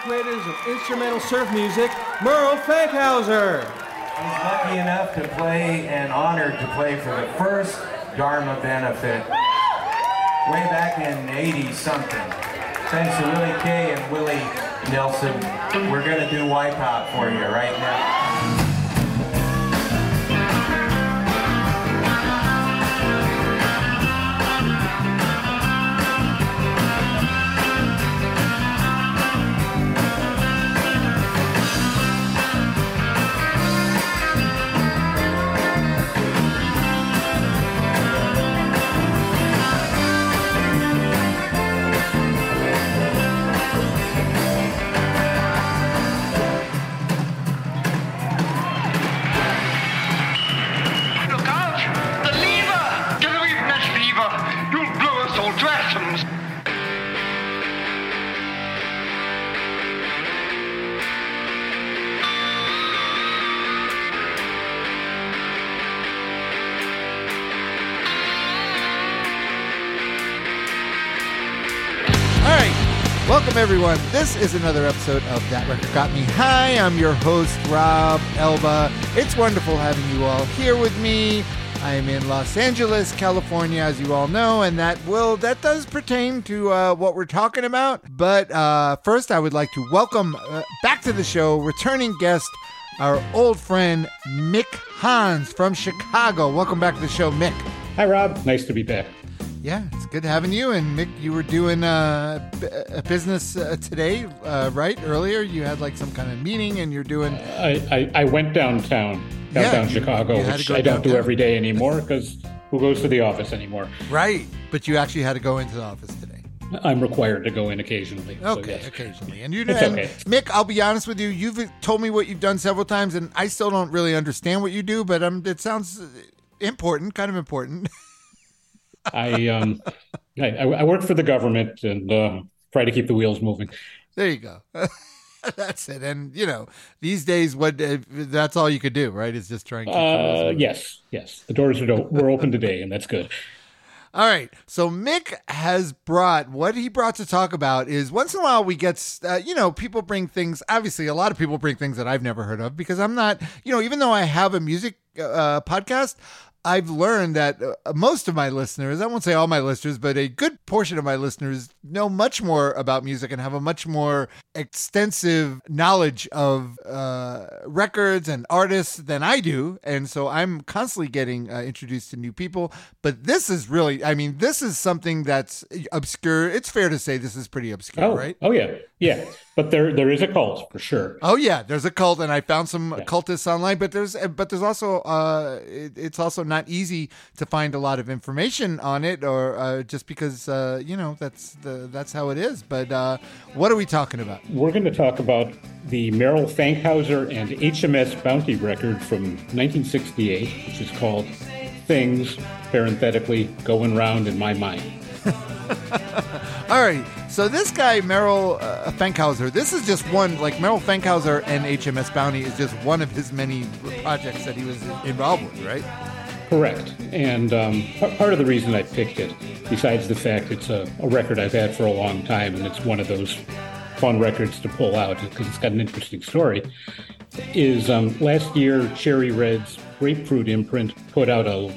creators of instrumental surf music, Merrell Fankhauser. He's lucky enough to play and honored to play for the first Farm Aid benefit way back in 80 something. Thanks to Willie Kay and Willie Nelson, we're going to do Wipeout for you right now. Everyone. This is another episode of That Record Got Me. Hi, I'm your host, Rob Elba. It's wonderful having you all here with me. I'm in Los Angeles, California, as you all know, and that will that does pertain to uh, what we're talking about. But uh, first, I would like to welcome uh, back to the show returning guest, our old friend Mick Hans from Chicago. Welcome back to the show, Mick. Hi, Rob. Nice to be back. Yeah, it's good having you. And Mick, you were doing uh, a business uh, today, uh, right? Earlier, you had like some kind of meeting, and you're doing. I, I, I went downtown, downtown you- Chicago, you to which go I don't do every day anymore because who goes to the office anymore? Right, but you actually had to go into the office today. I'm required to go in occasionally. so Okay, yes. occasionally, and you. It's and okay. Mick, I'll be honest with you. You've told me what you've done several times, and I still don't really understand what you do. But um, it sounds important, kind of important. I um I, I work for the government and uh, try to keep the wheels moving. there you go. That's it. And you know, these days, what uh, that's all you could do, right? Is just trying. and keep the wheels Uh, yes, yes. The doors are were open today, and that's good. All right. So Mick has brought what he brought to talk about is once in a while we get, uh, you know, people bring things. Obviously, a lot of people bring things that I've never heard of because I'm not, you know, even though I have a music uh, podcast. I've learned that uh, most of my listeners, I won't say all my listeners, but a good portion of my listeners know much more about music and have a much more extensive knowledge of uh, records and artists than I do. And so I'm constantly getting uh, introduced to new people. But this is really, I mean, this is something that's obscure. It's fair to say this is pretty obscure, Oh, right? oh yeah, yeah. But there there is a cult for sure. Oh yeah, there's a cult, and I found some cultists online. But there's but there's also uh, it, it's also not easy to find a lot of information on it, or uh, just because uh, you know that's the that's how it is. But uh, what are we talking about? We're going to talk about the Merrell Fankhauser and HMS Bounty record from 1968, which is called Things, parenthetically, Going Round in My Mind. All right, so this guy Merrell uh, Fankhauser, this is just one like Merrell Fankhauser and HMS Bounty is just one of his many projects that he was involved with, right? Correct. And um, p- part of the reason I picked it, besides the fact it's a, a record I've had for a long time and it's one of those fun records to pull out because it's got an interesting story, is um, last year Cherry Red's Grapefruit imprint put out a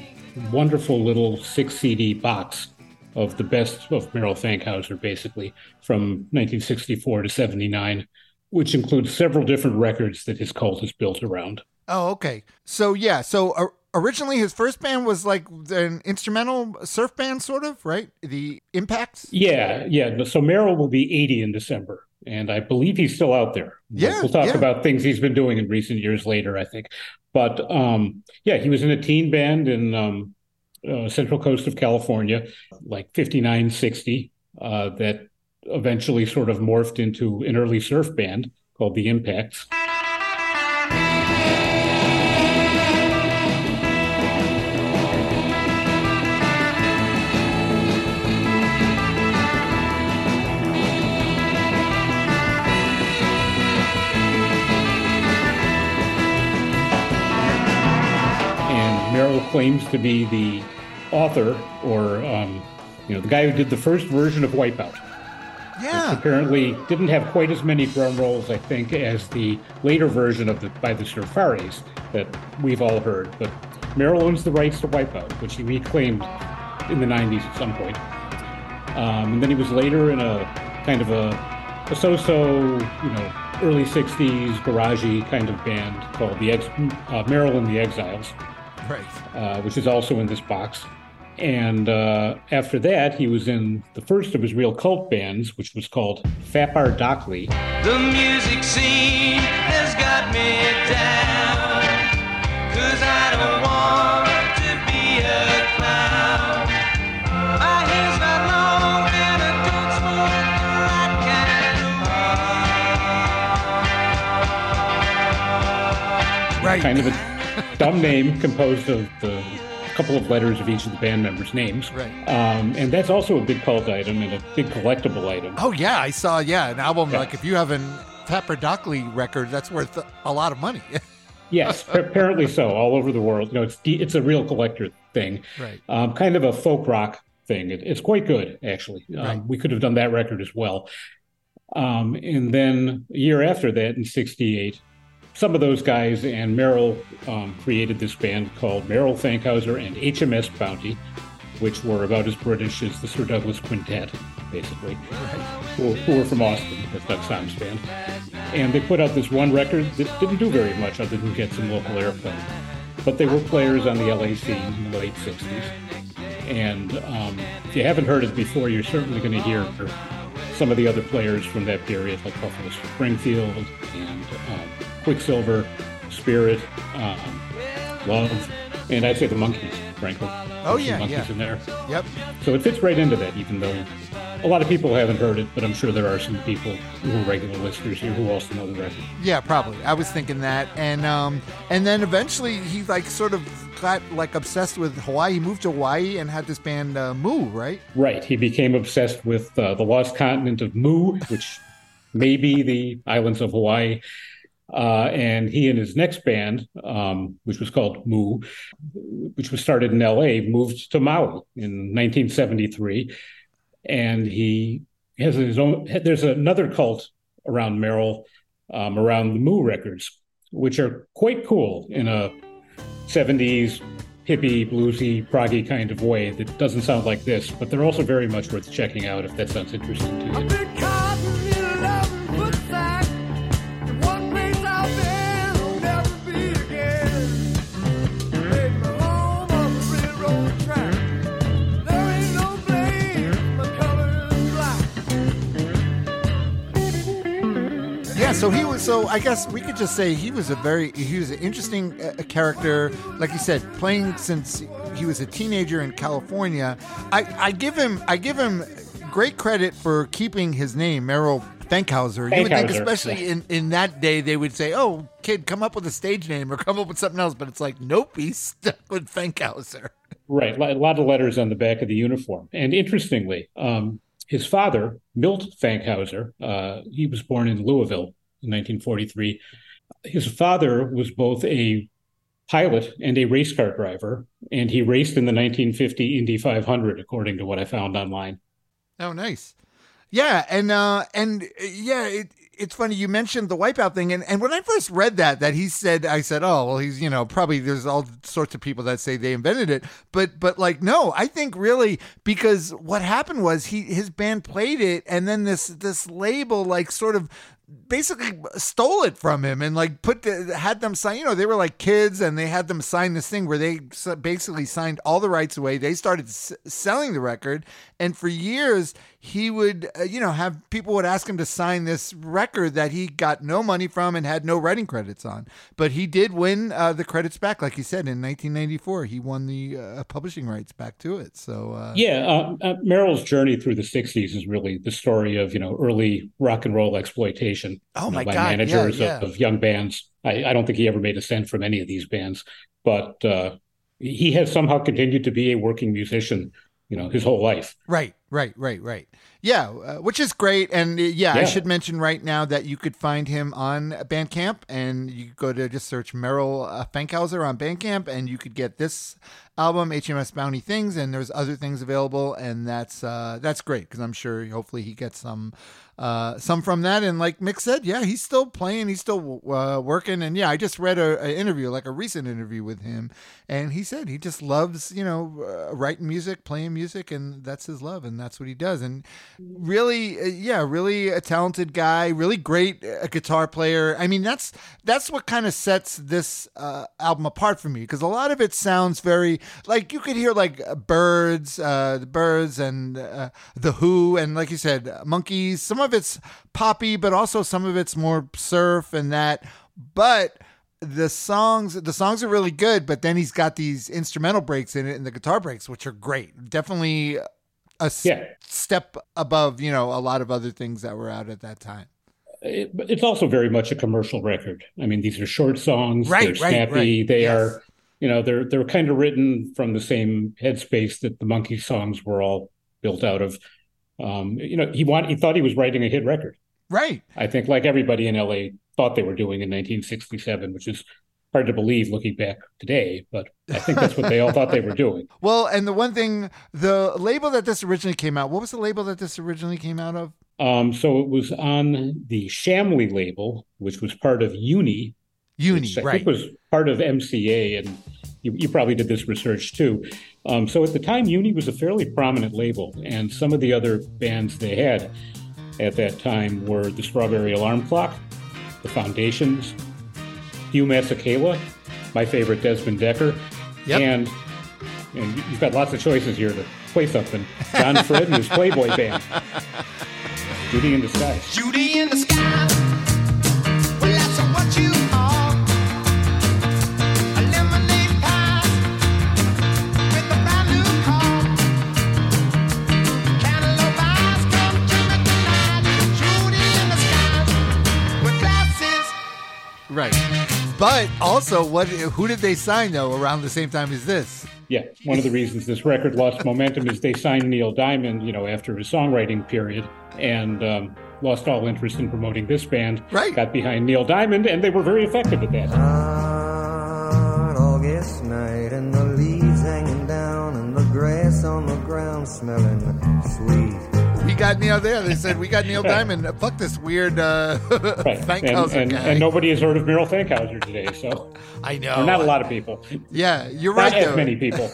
wonderful little six CD box of the best of Merrell Fankhauser, basically, from 1964 to 79, which includes several different records that his cult is built around. Oh, okay. So yeah, so uh, originally his first band was like an instrumental surf band, sort of, right? The Impacts. Yeah, yeah. So Merrell will be 80 in December, and I believe he's still out there. Yeah, we'll talk yeah. about things he's been doing in recent years later, I think. But um, yeah, he was in a teen band in um, uh, Central Coast of California, like 5960, uh, that eventually sort of morphed into an early surf band called the Impacts. claims to be the author or um, you know the guy who did the first version of Wipeout. Yeah. Which apparently didn't have quite as many drum rolls, I think, as the later version of the by the Surfaris that we've all heard. But Merrell owns the rights to Wipeout, which he reclaimed in the 90s at some point. Um, and then he was later in a kind of a, a so-so, you know, early 60s garagey kind of band called the Ex- uh, Merrell and the Xiles, Right. uh, which is also in this box. And uh, after that, he was in the first of his real cult bands, which was called Fapardokly. The music scene has got me down. Cause I don't want to be a clown. My hair's not long and I don't smoke the right kind of Right. Kind of a dumb name composed of the couple of letters of each of the band members' names. Right. Um, and that's also a big cult item and a big collectible item. Oh yeah, I saw. Yeah, an album like if you have an Dockley record, that's worth a lot of money. Yes, apparently so, all over the world. You know, it's it's a real collector thing. Right. Um, kind of a folk rock thing. It, it's quite good, actually. Um, Right. We could have done that record as well. Um, and then a year after that, in '68, some of those guys and Merrell um, created this band called Merrell Fankhauser and HMS Bounty, which were about as British as the Sir Douglas Quintet, basically, who, who were from Austin, that's Doug Sahm's band. And they put out this one record that didn't do very much other than get some local airplay. But they were players on the LA scene in the late 60s. And um, if you haven't heard it before, you're certainly going to hear some of the other players from that period, like Buffalo Springfield and um, Quicksilver, Spirit, um, Love, and I'd say the Monkees, frankly. Oh, There's yeah, Monkees yeah. in there. yep. So it fits right into that, even though a lot of people haven't heard it, but I'm sure there are some people who are regular listeners here who also know the record. Yeah, probably. I was thinking that, and um, and then eventually he like sort of got like obsessed with Hawaii. He moved to Hawaii and had this band uh, Mu, right? Right. He became obsessed with uh, the lost continent of Mu, which may be the islands of Hawaii. Uh, and he and his next band, um, which was called Mu, which was started in LA, moved to Maui in 1973. And he has his own, there's another cult around Merrell, um, around the Mu records, which are quite cool in a 70s hippie, bluesy, proggy kind of way that doesn't sound like this, but they're also very much worth checking out if that sounds interesting to you. So he was. So I guess we could just say he was a very he was an interesting uh, character. Like you said, playing since he was a teenager in California. I, I give him I give him great credit for keeping his name, Merrell Fankhauser. You would think, especially yeah. in, in that day, they would say, "Oh, kid, come up with a stage name or come up with something else." But it's like, nope, he's stuck with Fankhauser. Right, a lot of letters on the back of the uniform. And interestingly, um, his father, Milt Fankhauser, uh, he was born in Louisville in 1943. His father was both a pilot and a race car driver, and he raced in the 1950 Indy 500, according to what I found online. Oh, nice. Yeah, and uh and uh, yeah, it it's funny you mentioned the wipeout thing and, and when I first read that that he said I said, "Oh, well he's, you know, probably there's all sorts of people that say they invented it." But but like no, I think really because what happened was he his band played it and then this this label like sort of basically stole it from him and like put the, had them sign you know they were like kids and they had them sign this thing where they basically signed all the rights away. They started s- selling the record. And for years he would uh, you know have people would ask him to sign this record that he got no money from and had no writing credits on but he did win uh, the credits back like you said in 1994 he won the uh, publishing rights back to it so uh, Yeah, uh, uh, Merrell's journey through the '60s is really the story of you know early rock and roll exploitation. Oh you know, my by God, yeah, managers yeah. Of, of young bands. I, I don't think he ever made a cent from any of these bands, but uh, he has somehow continued to be a working musician. You know, his whole life. right Right, right, right. Yeah, uh, which is great. And uh, yeah, I should mention right now that you could find him on Bandcamp and you go to just search Merrell uh, Fankhauser on Bandcamp and you could get this album, HMS Bounty Things, and there's other things available. And that's uh, that's great because I'm sure hopefully he gets some uh, some from that. And like Mick said, yeah, he's still playing, he's still uh, working. And yeah, I just read a, a interview, like a recent interview with him, and he said he just loves, you know, uh, writing music, playing music, and that's his love, and that's what he does. And really, uh, yeah, really a talented guy, really great uh, guitar player. I mean, that's that's what kind of sets this uh, album apart for me because a lot of it sounds very like you could hear like uh, Byrds, uh, the Byrds, and uh, the Who, and like you said, Monkees. Some of it's poppy, but also some of it's more surf and that. But the songs the songs are really good but then he's got these instrumental breaks in it and the guitar breaks which are great definitely a s- Yeah. step above you know a lot of other things that were out at that time It, it's also very much a commercial record. I mean, these are short songs. Right, they're right, snappy. right. They Yes. are, you know, they're they're kind of written from the same headspace that the Monkee songs were all built out of. Um, you know, he want he thought he was writing a hit record. right I think, like everybody in LA thought they were doing in 1967, which is hard to believe looking back today. But I think that's what they all thought they were doing. well and the one thing the label that this originally came out what was the label that this originally came out of Um, so it was on the Shamley label, which was part of Uni, uni right think was part of MCA, and you, you probably did this research too. Um, so at the time, Uni was a fairly prominent label, and some of the other bands they had at that time were the Strawberry Alarm Clock, the Foundations, Hugh Masekela, my favorite Desmond Dekker, Yep. and and you've got lots of choices here to play something. John Fred and his Playboy Band, Beauty in Disguise. Judy in the sky. Well, that's what you are. A lemonade pie with a brand new car. Cantaloupe eyes come to me tonight. Judy in the sky with glasses. right but also what who did they sign though around the same time as this Yeah, one of the reasons this record lost momentum is they signed Neil Diamond, you know, after his songwriting period, and um, lost all interest in promoting this band. Right. Got behind Neil Diamond, and they were very effective at that. Hot August night and the leaves hanging down and the grass on the ground smelling sweet. We got neil there they said we got neil diamond fuck this weird uh Right. And, Fankhauser and, guy. and nobody has heard of Merrell Fankhauser today, so i know or not a lot of people. yeah you're Not right though. many people.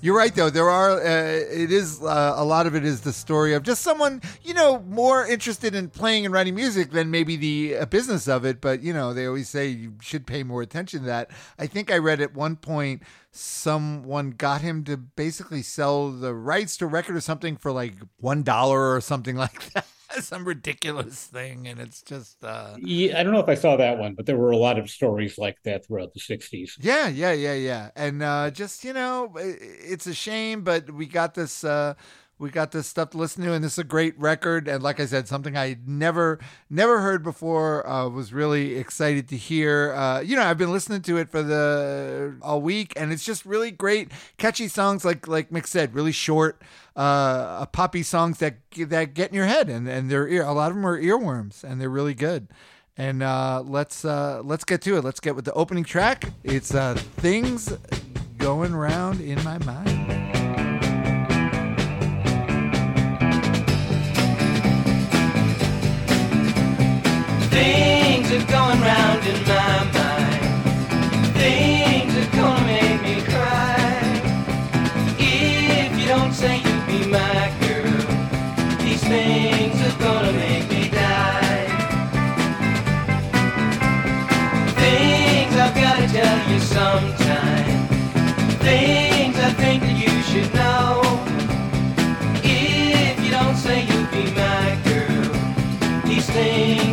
You're right, though. There are. Uh, it is uh, a lot of it is the story of just someone you know more interested in playing and writing music than maybe the uh, business of it. But you know, they always say you should pay more attention to that. I think I read at one point someone got him to basically sell the rights to record or something for like one dollar or something like that. Some ridiculous thing, and it's just. Uh, Yeah, I don't know if I saw that one, but there were a lot of stories like that throughout the '60s. Yeah, yeah, yeah, yeah. And uh, just you know, it's a shame, but we got this. Uh, we got this stuff to listen to, and this is a great record. And like I said, something I never, never heard before. Uh, was really excited to hear. Uh, you know, I've been listening to it for the all week, and it's just really great, catchy songs. Like like Mick said, really short, uh, poppy songs that that get in your head, and and they're. A lot of them are earworms, and they're really good. And uh, let's uh, let's get to it. Let's get with the opening track. It's uh, things going round in my mind. Things are going round in my mind. Things are gonna make me cry. If you don't say you'll be my girl, these things are gonna make me die. Things I've gotta tell you sometime. Things I think that you should know. If you don't say you'll be my girl, these things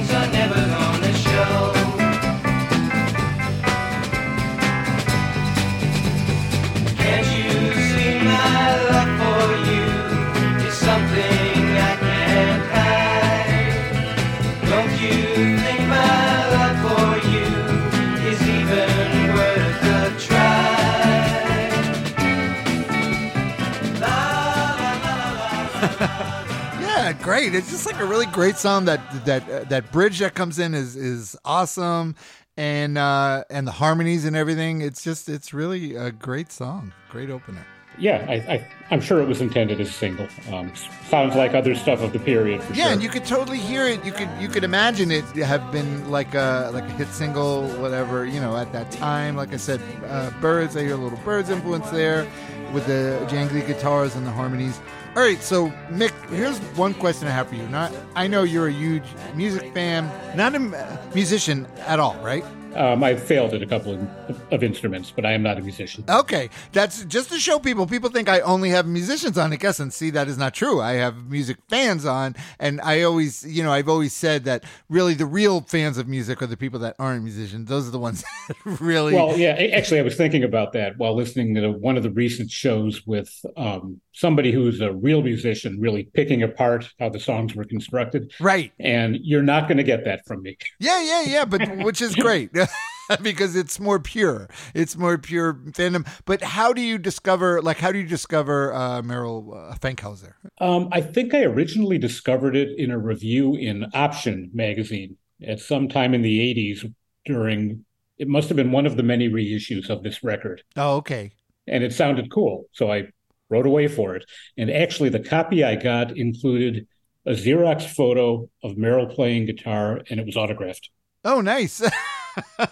great. It's just like a really great song. That that uh, that bridge that comes in is is awesome, and uh, and the harmonies and everything. It's just it's really a great song. Great opener. Yeah, I, I, I'm sure it was intended as a single. Um, sounds like other stuff of the period for Yeah, sure. and you could totally hear it. You could you could imagine it have been like a like a hit single, whatever you know at that time. Like I said, uh, Byrds. I hear a little Byrds influence there with the jangly guitars and the harmonies. All right, so Mick, here's one question I have for you. Not, I know you're a huge music fan, not a musician at all, right? Um, I failed at a couple of, of instruments, but I am not a musician. Okay, that's just to show people. People think I only have musicians on, I guess, and see that is not true. I have music fans on, and I always, you know, I've always said that really the real fans of music are the people that aren't musicians. Those are the ones that really. Well, yeah, actually, I was thinking about that while listening to one of the recent shows with um, somebody who's a real musician, really picking apart how the songs were constructed. Right. And you're not going to get that from me. Yeah, yeah, yeah, but which is great. because it's more pure. It's more pure fandom. But how do you discover like how do you discover uh Merrell uh, Fankhauser? Um, I think I originally discovered it in a review in Option magazine at some time in the 80s during, it must have been one of the many reissues of this record. Oh, okay. And it sounded cool. So I wrote away for it. And actually, the copy I got included a Xerox photo of Merrell playing guitar, and it was autographed. Oh, nice.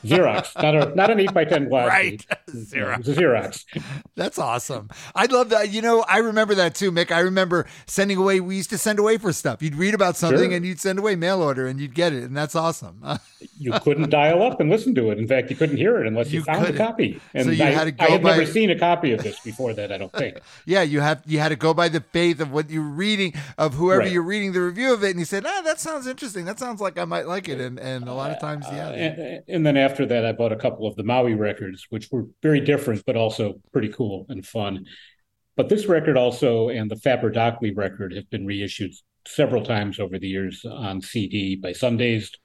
Xerox, not a not an eight by ten glass. Right. sheet. It Xerox. That's awesome. I love that. You know, I remember that too, Mick. I remember sending away. We used to send away for stuff. You'd read about something Sure. and you'd send away mail order and you'd get it, and that's awesome. You couldn't dial up and listen to it. In fact, you couldn't hear it unless you, You found couldn't. a copy. And So you I, had to go I had by- never seen a copy of this before that. I don't think. yeah, you have you had to go by the faith of what you're reading of whoever Right. you're reading the review of it, and you said, ah, that sounds interesting. That sounds like I might like it, and and a lot of times, yeah. Uh, and, and then after that, I bought a couple of the Maui records, which were very different, but also pretty cool and fun. But this record also and the Fapardokly record have been reissued several times over the years on CD by Sundazed,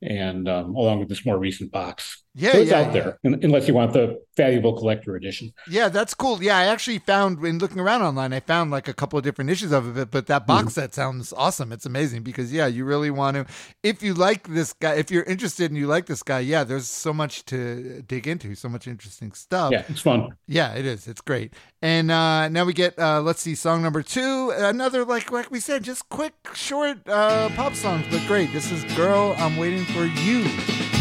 and um, along with this more recent box. Yeah, so it's yeah, out there, un- unless you want the valuable collector edition. Yeah, that's cool. Yeah, I actually found when looking around online, I found like a couple of different issues of it. But that box set sounds awesome. It's amazing because yeah, you really want to. If you like this guy, if you're interested and you like this guy, yeah, there's so much to dig into, so much interesting stuff. Yeah, it's fun. Yeah, it is. It's great. And uh, now we get uh, let's see, song number two. Another like like we said, just quick, short uh, pop songs, but great. This is "Girl, I'm Waiting for You."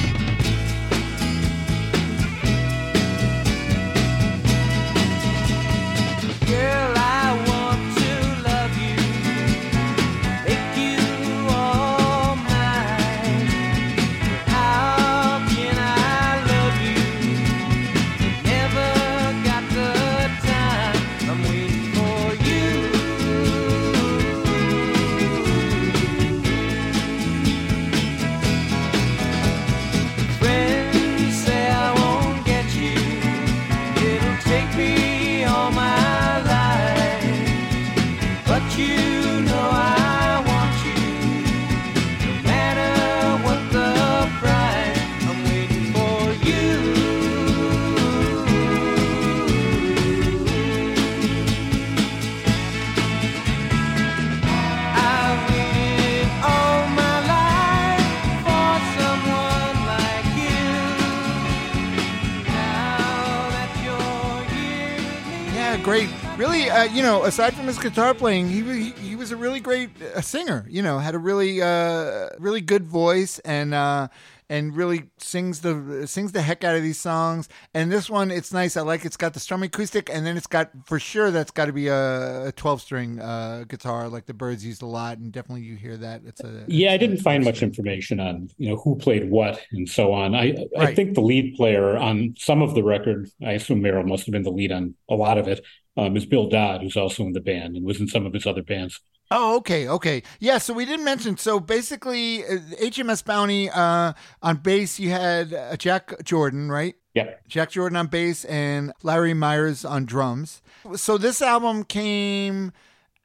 Really, uh, you know, aside from his guitar playing, he he, he was a really great uh, singer. You know, had a really uh, really good voice and uh, and really sings the sings the heck out of these songs. And this one, it's nice. I like it's got the strum acoustic, and then it's got for sure that's got to be a twelve string uh, guitar like the Byrds used a lot, and definitely you hear that. It's a Yeah, I didn't find much information on you know who played what and so on. I I think the lead player on some of the record, I assume Merrell must have been the lead on a lot of it, um, is Bill Dodd, who's also in the band and was in some of his other bands. Oh, okay, okay. Yeah, so we didn't mention. So basically, uh, HMS Bounty uh, on bass, you had uh, Jack Jordan, right? Yeah. Jack Jordan on bass and Larry Myers on drums. So this album came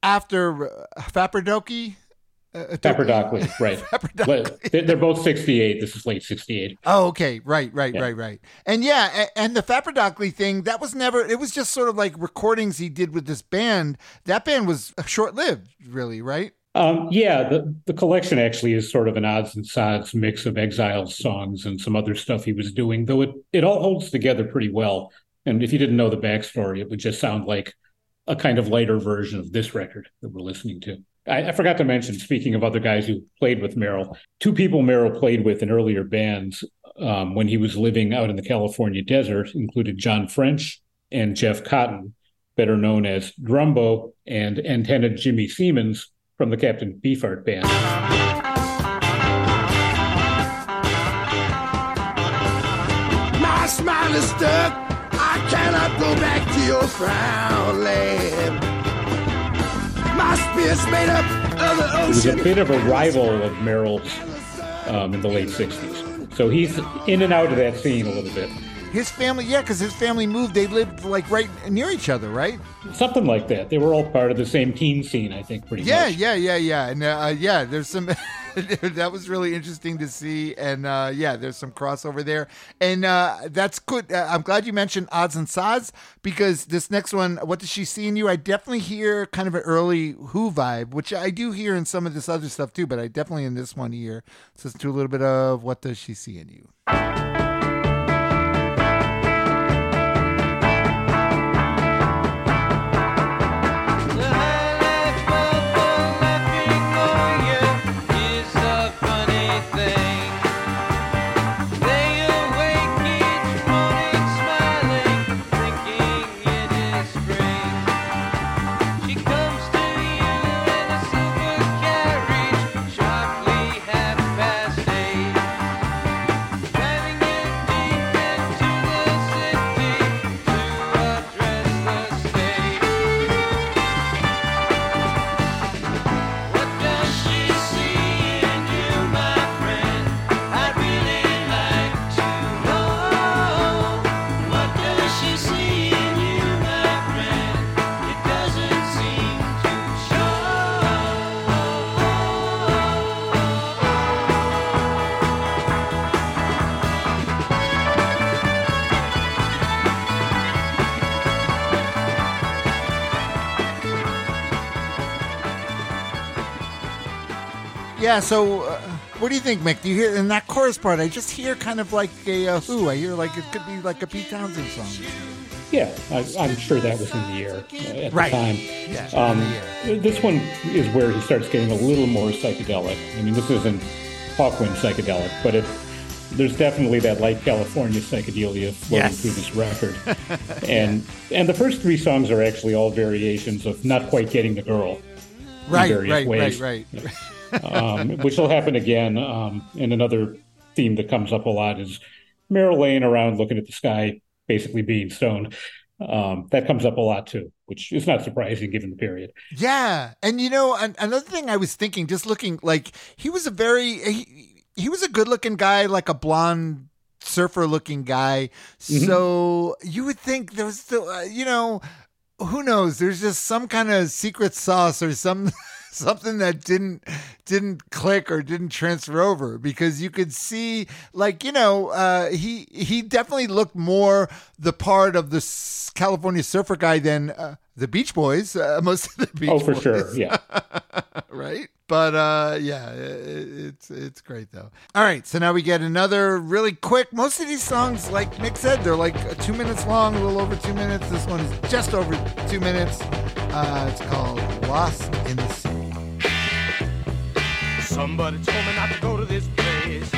after uh, Fapardokly. Uh, Dockley, right. They're both 68. This is late 68. Oh, okay. Right, right, Yeah. right, right. And yeah, and the Fapper thing, that was never, it was just sort of like recordings he did with this band. That band was short lived, really, right? Um, yeah, the, the collection actually is sort of an odds and sods mix of Xiles songs and some other stuff he was doing, though it, it all holds together pretty well. And if you didn't know the backstory, it would just sound like a kind of lighter version of this record that we're listening to. I, I forgot to mention, speaking of other guys who played with Merrell, two people Merrell played with in earlier bands um, when he was living out in the California desert included John French and Jeff Cotton, better known as Drumbo and Antennae Jimmy Semens from the Captain Beefheart band. My smile is stuck. I cannot go back to your frown land. My made up of the He was a bit of a rival of Merrell's um, in the late 60s. So he's in and out of that scene a little bit. His family, yeah, because his family moved. They lived like right near each other, right? Something like that. They were all part of the same teen scene, I think, pretty Yeah, much. yeah, yeah, yeah, and uh, yeah. There's some that was really interesting to see, and uh, yeah, there's some crossover there, and uh, that's good. Uh, I'm glad you mentioned odds and sods because this next one, what does she see in you? I definitely hear kind of an early Who vibe, which I do hear in some of this other stuff too, but I definitely in this one let's do a little bit of what does she see in you? Yeah. So, uh, what do you think, Mick? Do you hear in that chorus part? I just hear kind of like a uh, Who. I hear like it could be like a Pete Townshend song. Yeah, I, I'm sure that was in the air at Right. the time. Yeah. Um, the this one is where he starts getting a little more psychedelic. I mean, this isn't Hawkwind psychedelic, but it there's definitely that light California psychedelia floating Yes. through this record. and and the first three songs are actually all variations of not quite getting the girl. in Right, various right, ways. right, right. Um, which will happen again. Um, and another theme that comes up a lot is Merrell laying around looking at the sky, basically being stoned. Um, that comes up a lot too, which is not surprising given the period. Yeah, and you know, an- another thing I was thinking, just looking like he was a very he, he was a good looking guy, like a blonde surfer looking guy. So you would think there was still, uh, you know, who knows? There's just some kind of secret sauce or some. something that didn't didn't click or didn't transfer over because you could see like you know uh he he definitely looked more the part of the California surfer guy than uh, the Beach Boys uh, most of the Beach boys. oh, for Boys sure. Yeah. right? But uh, yeah, i- it's it's great though. All right, so now we get another really quick. Most of these songs, like Mick said, they're like uh, two minutes long, a little over two minutes. This one is just over two minutes. Uh, it's called "Lost in the Sea." Somebody told me not to go to this place.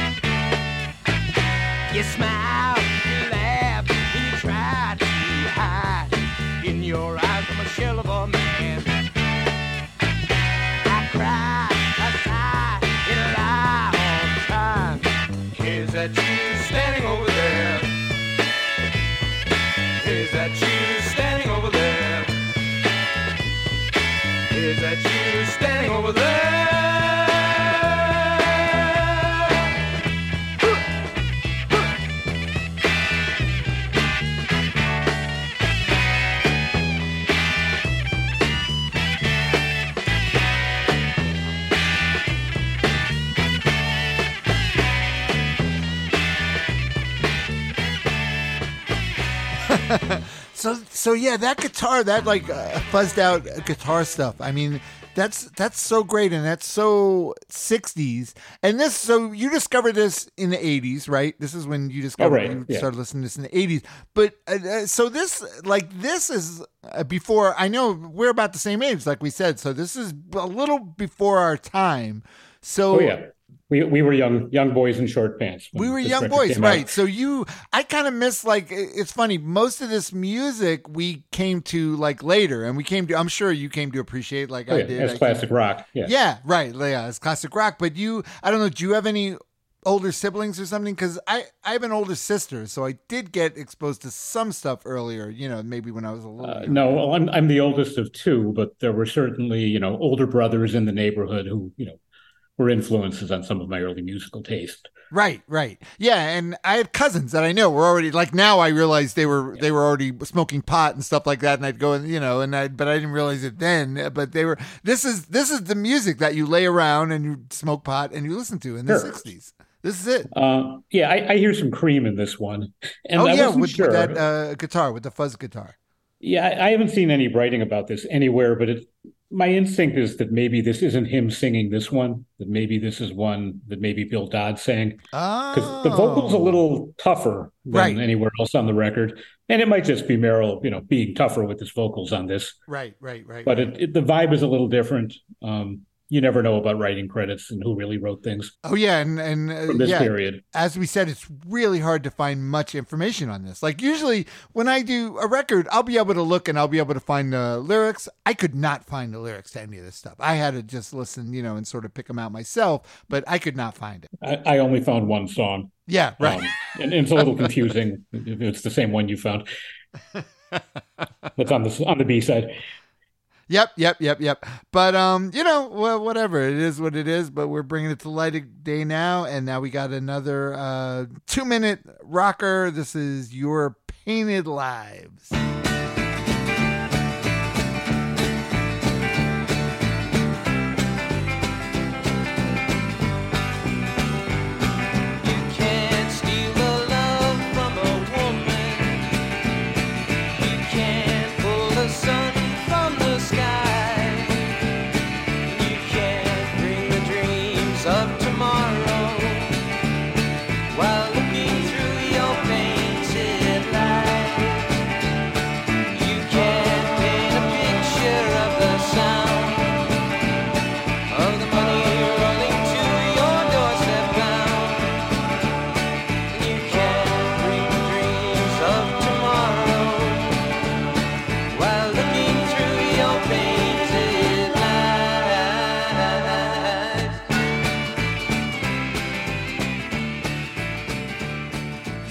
You smile, you laugh, and you try to hide. In your eyes, I'm a shell of So yeah, that guitar, that like uh, fuzzed out guitar stuff. I mean, That's that's so great, and that's so '60s. And this, so you discovered this in the '80s, right? This is when you discovered right, you yeah. started listening to this in the '80s. But uh, uh, so this, like this, is uh, before. I know we're about the same age, like we said. So this is a little before our time. So Oh yeah, we we were young young boys in short pants. we were young boys, came out. right? So you, I kind of miss like it's funny. Most of this music we came to like later, and we came to. I'm sure you came to appreciate like Oh, I yeah, did. as I came- classic rock. Yeah. Yeah, right. Yeah, it's classic rock. But you, I don't know. Do you have any older siblings or something? Because I, I have an older sister, so I did get exposed to some stuff earlier. You know, maybe when I was a little. Uh, no, well, I'm I'm the oldest of two, but there were certainly you know older brothers in the neighborhood who you know were influences on some of my early musical taste. Right, right. Yeah, and I had cousins that I know were already like now I realize they were they were already smoking pot and stuff like that and I'd go and you know and I but I didn't realize it then but they were this is this is the music that you lay around and you smoke pot and you listen to in the Sure. 60s. This is it. Uh, yeah, I, I hear some cream in this one, and oh I yeah, wasn't with, sure. with that uh, guitar, with the fuzz guitar. Yeah, I I haven't seen any writing about this anywhere, but it, my instinct is that maybe this isn't him singing this one. That maybe this is one that maybe Bill Dodd sang Oh. because the vocal's a little tougher than Right. anywhere else on the record, and it might just be Merrell, you know, being tougher with his vocals on this. Right, right, right. But right. it, it, the vibe is a little different. Um, you never know about writing credits and who really wrote things Oh yeah, and and uh, from this yeah, period. as we said, it's really hard to find much information on this. Like usually when I do a record, I'll be able to look and I'll be able to find the lyrics. I could not find the lyrics to any of this stuff. I had to just listen, you know, and sort of pick them out myself, but I could not find it. I, I only found one song. Yeah, right. Um, and, and it's a little confusing if it's the same one you found. That's on the on the B side. Yep, yep, yep, yep. But um, you know, well, whatever it is, what it is. But we're bringing it to light of day now, and now we got another uh, two-minute rocker. This is your painted lives.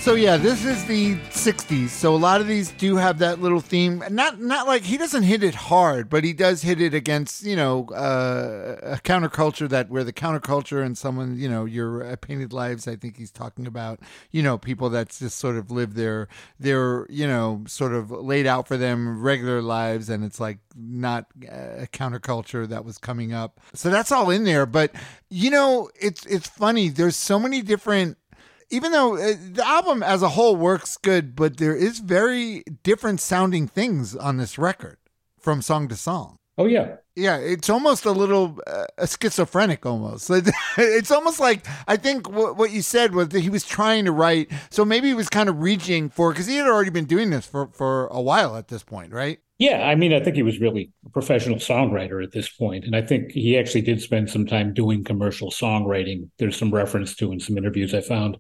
So yeah, this is the '60s. So a lot of these do have that little theme. Not not like he doesn't hit it hard, but he does hit it against you know uh, a counterculture that where the counterculture and someone you know your painted lives. I think he's talking about you know people that's just sort of live their their you know sort of laid out for them regular lives, and it's like not a counterculture that was coming up. So that's all in there. But you know, it's it's funny. There's so many different even though uh, the album as a whole works good, but there is very different sounding things on this record from song to song. Oh yeah, Yeah, it's almost a little uh, a schizophrenic almost. It's almost like I think what, what you said was that he was trying to write. So maybe he was kind of reaching for because he had already been doing this for for a while at this point, right? yeah. I mean, I think he was really a professional songwriter at this point, and I think he actually did spend some time doing commercial songwriting. There's some reference to in some interviews I found,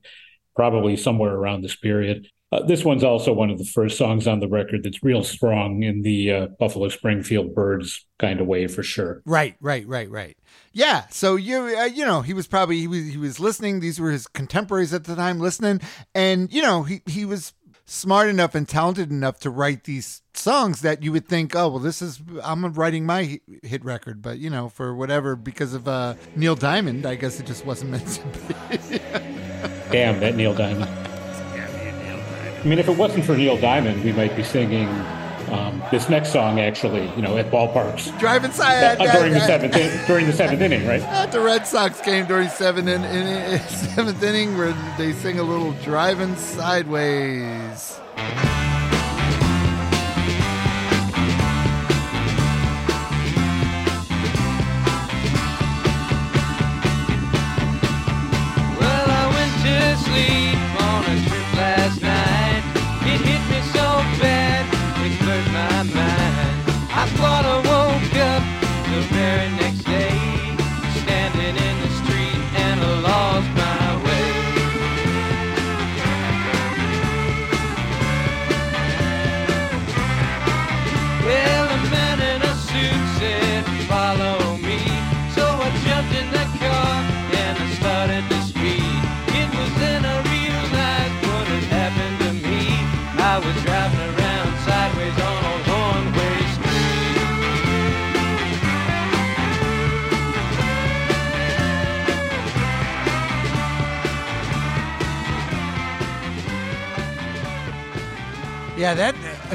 probably somewhere around this period. Uh, this one's also one of the first songs on the record that's real strong in the uh, Buffalo Springfield Byrds kind of way for sure. Right, right, right, right. Yeah. So you, uh, you know, he was probably he was he was listening. These were his contemporaries at the time listening, and you know, he he was smart enough and talented enough to write these songs that you would think, oh well, this is I'm writing my hit record, but you know, for whatever because of uh, Neil Diamond, I guess it just wasn't meant to be. Damn that Neil Diamond. I mean, if it wasn't for Neil Diamond, we might be singing um, this next song actually, you know, at ballparks Driving side uh, during the seventh in, during the seventh inning, right? At the Red Sox game during seventh in, in, seventh inning, where they sing a little "Driving Sideways."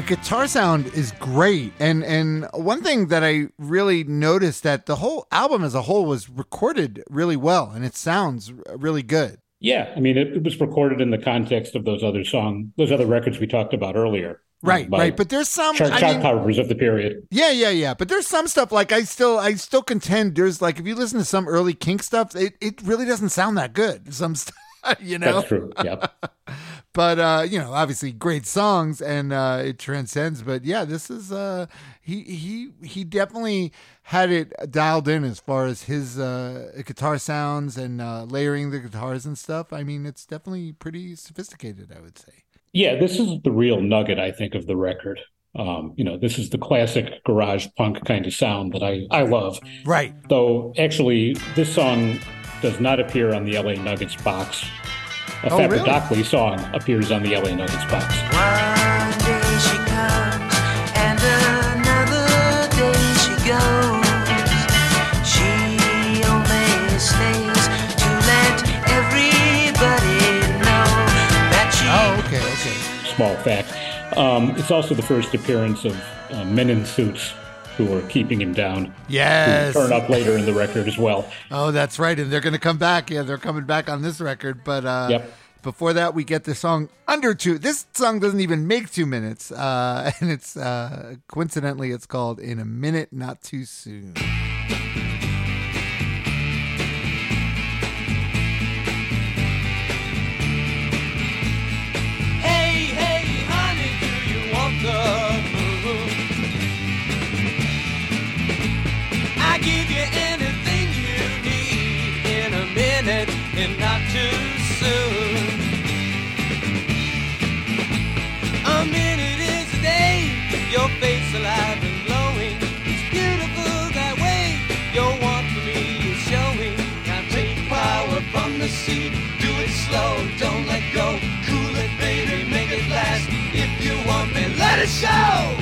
Uh, guitar sound is great, and and one thing that I really noticed that the whole album as a whole was recorded really well, and it sounds really good. Yeah, I mean, it, it was recorded in the context of those other song, those other records we talked about earlier. Right, right. But there's some. chart, I mean, powers of the period. yeah, yeah, yeah. But there's some stuff like I still, I still contend. There's like if you listen to some early Kink stuff, it it really doesn't sound that good. Some stuff, you know. That's true. Yeah. but uh you know obviously great songs and uh it transcends but yeah this is uh he he he definitely had it dialed in as far as his uh guitar sounds and uh layering the guitars and stuff i mean it's definitely pretty sophisticated i would say Yeah, this is the real nugget, I think, of the record. Um, you know, this is the classic garage punk kind of sound that I, I love. right Though, actually, this song does not appear on the LA Nuggets box. A Oh, Fat really? Dockley song appears on the LA Nuggets box. One day she comes and another day she goes. She only stays to let everybody know that she. oh okay okay Small fact. Um, it's also the first appearance of uh, men in suits who are keeping him down. who yes turn up later in the record as well. oh that's right and they're gonna come back yeah they're coming back on this record but uh Yep. Before that, we get the song under two. This song doesn't even make two minutes, uh, and it's uh, coincidentally it's called "In a Minute, Not Too Soon." Show.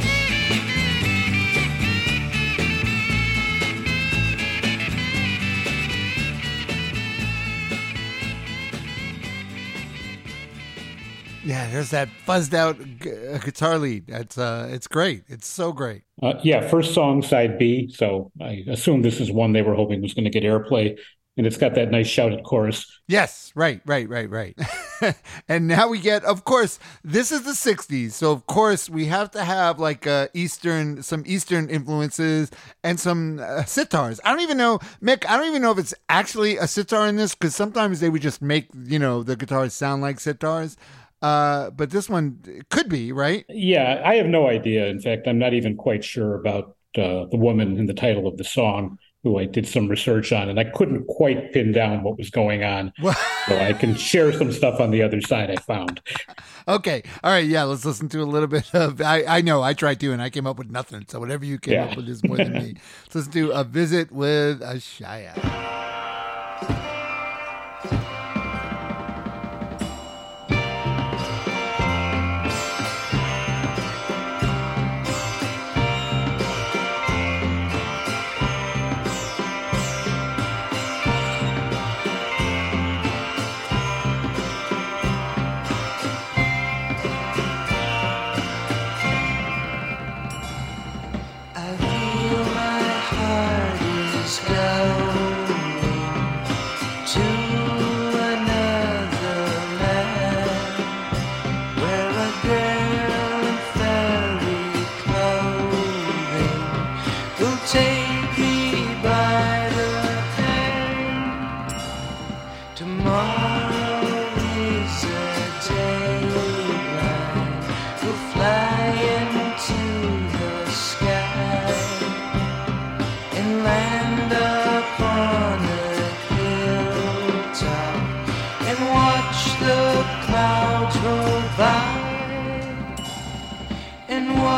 Yeah, there's that fuzzed out gu- uh, guitar lead. That's uh, it's great. It's so great. Uh, yeah, first song, side B. So I assume this is one they were hoping was going to get airplay. And it's got that nice shouted chorus. Yes, right, right, right, right. and now we get, of course, this is the '60s, so of course we have to have like uh, Eastern, some Eastern influences and some uh, sitars. I don't even know, Mick. I don't even know if it's actually a sitar in this because sometimes they would just make you know the guitars sound like sitars. Uh, but this one could be right. Yeah, I have no idea. In fact, I'm not even quite sure about uh, the woman in the title of the song, who I did some research on, and I couldn't quite pin down what was going on. so I can share some stuff on the other side I found. Okay. All right. Yeah. Let's listen to a little bit of. I, I know I tried to, and I came up with nothing. So whatever you came Yeah. up with is more than me. Let's to a visit with Ashaya.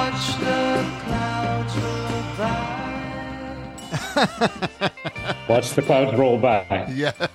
Watch the clouds roll by. Watch the clouds roll by. Yeah.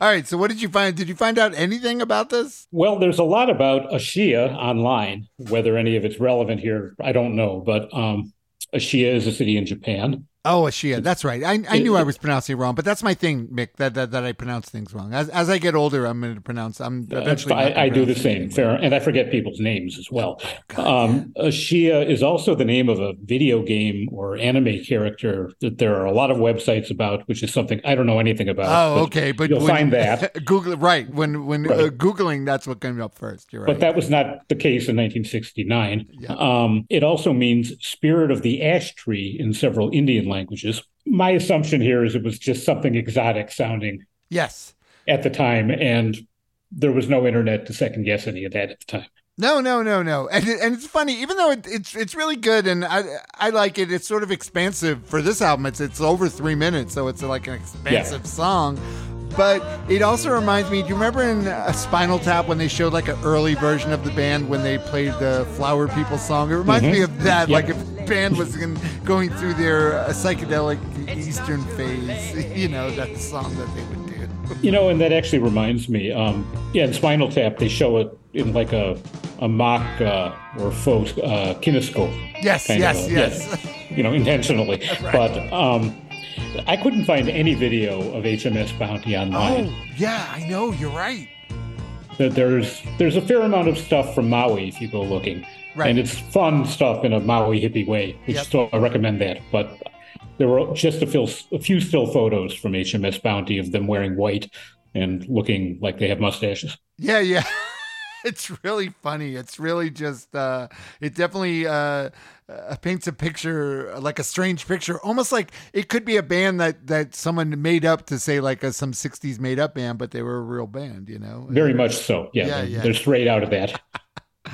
All right. So what did you find? Did you find out anything about this? Well, there's a lot about Ashiya online. Whether any of it's relevant here, I don't know. But um, Ashiya is a city in Japan. Oh, Ashiya. That's right. I, I knew I was pronouncing it wrong, but that's my thing, Mick. That that, that I pronounce things wrong. As as I get older, I'm going to pronounce. I'm eventually. I, I do the same. Fair, and I forget people's names as well. Oh, um, Ashiya is also the name of a video game or anime character that there are a lot of websites about, which is something I don't know anything about. Oh, okay, but you'll when- find that. Google right when when uh, googling, that's what came up first. You're right. But that was not the case in 1969. Yeah. Um, it also means spirit of the ash tree in several Indian languages. My assumption here is it was just something exotic sounding yes. at the time, and there was no internet to second guess any of that at the time. No, no, no, no. And it- and it's funny, even though it, it's it's really good, and I I like it. It's sort of expansive for this album. It's it's over three minutes, so it's like an expansive song. But it also reminds me. Do you remember in uh, Spinal Tap when they showed like an early version of the band when they played the Flower People song? It reminds me of that. Like if band was in, going through their uh, psychedelic Eastern phase, you know, that song that they would do. You know, and that actually reminds me. Um, yeah, in Spinal Tap, they show it in like a a mock uh, or faux uh, kinescope. Yes, yes, a- yes. You know, intentionally. But um, I couldn't find any video of HMS Bounty online. Oh, yeah, I know. You're right. that there's there's a fair amount of stuff from Maui if you go looking, Right. and it's fun stuff in a Maui hippie way. Which Yep. so I recommend that. But there were just a few, a few still photos from HMS Bounty of them wearing white and looking like they have mustaches. Yeah, yeah. It's really funny. It's really just uh it definitely uh, uh paints a picture like a strange picture, almost like it could be a band that that someone made up to say like a some 60s made up band, but they were a real band, you know. Very much so. Yeah, Yeah, they're, yeah. they're straight out of that.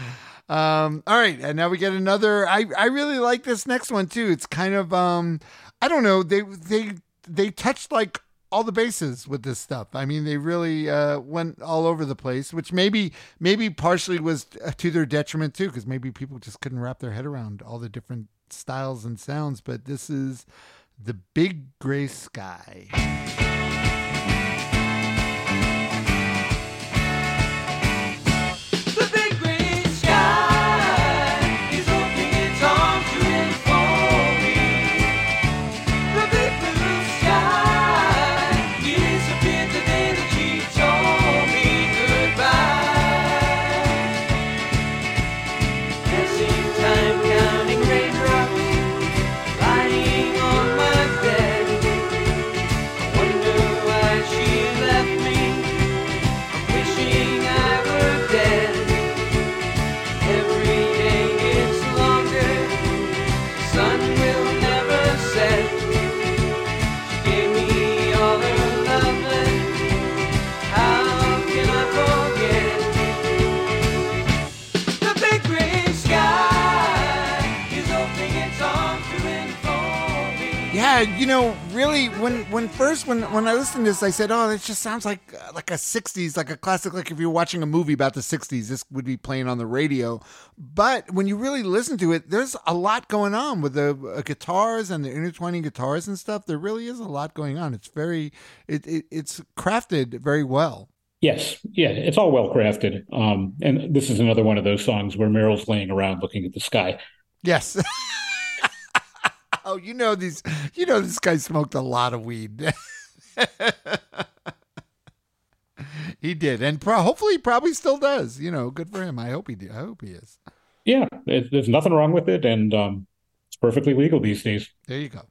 Um, all right, and now we get another. I I really like this next one too. It's kind of um, I don't know. They they they touched like all the bases with this stuff. I mean, they really uh, went all over the place, which maybe maybe partially was to their detriment too, because maybe people just couldn't wrap their head around all the different styles and sounds. But this is the big gray sky. Yeah, you know, really, when when first when when I listened to this, I said, "Oh, this just sounds like uh, like a '60s, like a classic. Like if you're watching a movie about the '60s, this would be playing on the radio." But when you really listen to it, there's a lot going on with the uh, guitars and the intertwining guitars and stuff. There really is a lot going on. It's very, it, it it's crafted very well. Yes, yeah, it's all well crafted. Um, and this is another one of those songs where Merrell's laying around looking at the sky. Yes. oh, you know these. You know this guy smoked a lot of weed. he did, and pro- hopefully, he probably still does. You know, good for him. I hope he do. I hope he is. Yeah, it, there's nothing wrong with it, and um, it's perfectly legal these days. There you go.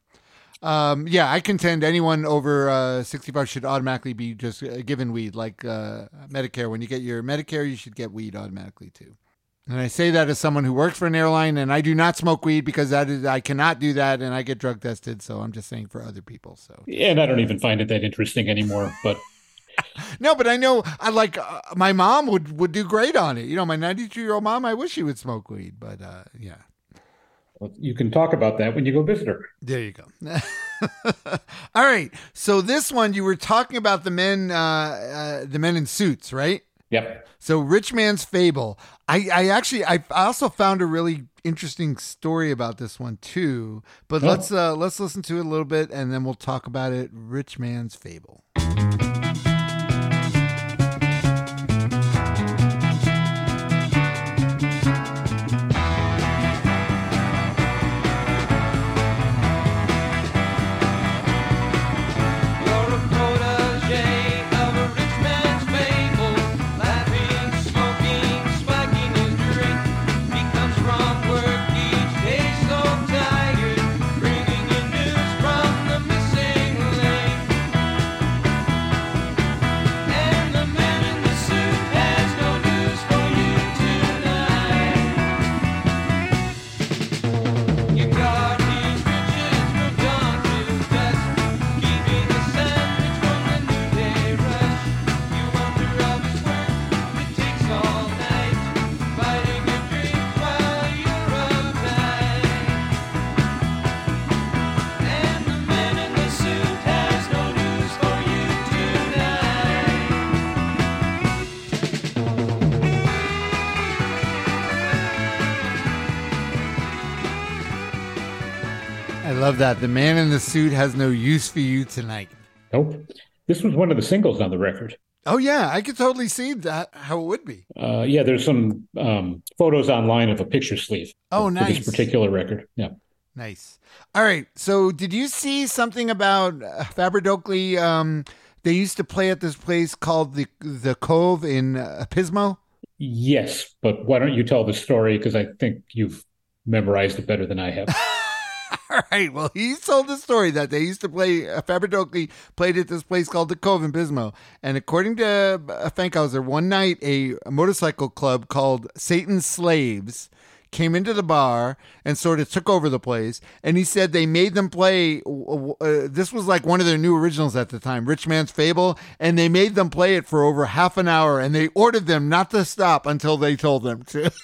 Um, yeah, I contend anyone over uh, 65 should automatically be just uh, given weed, like uh, Medicare. When you get your Medicare, you should get weed automatically too. And I say that as someone who works for an airline, and I do not smoke weed because that is I cannot do that, and I get drug tested. So I'm just saying for other people. So yeah, And I don't even find it that interesting anymore. But no, but I know I like uh, my mom would would do great on it. You know, my 92 year old mom. I wish she would smoke weed, but uh, yeah. you can talk about that when you go visit her. There you go. All right. So this one, you were talking about the men, uh, uh, the men in suits, right? Yep. So Rich Man's Fable. I, I actually, I also found a really interesting story about this one too. But Oh. let's uh, let's listen to it a little bit, and then we'll talk about it. Rich Man's Fable. Love that. The man in the suit has no use for you tonight. Nope. This was one of the singles on the record. Oh yeah, I could totally see that how it would be. Uh, yeah, there's some um, photos online of a picture sleeve. Oh, for nice. this particular record. Yeah. Nice. All right. So, did you see something about uh, Faber? Um, they used to play at this place called the the Cove in uh, Pismo. Yes, but why don't you tell the story? Because I think you've memorized it better than I have. All right. Well, he told the story that they used to play. Uh, Fapardokly played at this place called the Cove in Pismo, and according to uh, Fankhauser, one night a, a motorcycle club called Satan's Slaves came into the bar and sort of took over the place. And he said they made them play. Uh, this was like one of their new originals at the time, Rich Man's Fable, and they made them play it for over half an hour. And they ordered them not to stop until they told them to.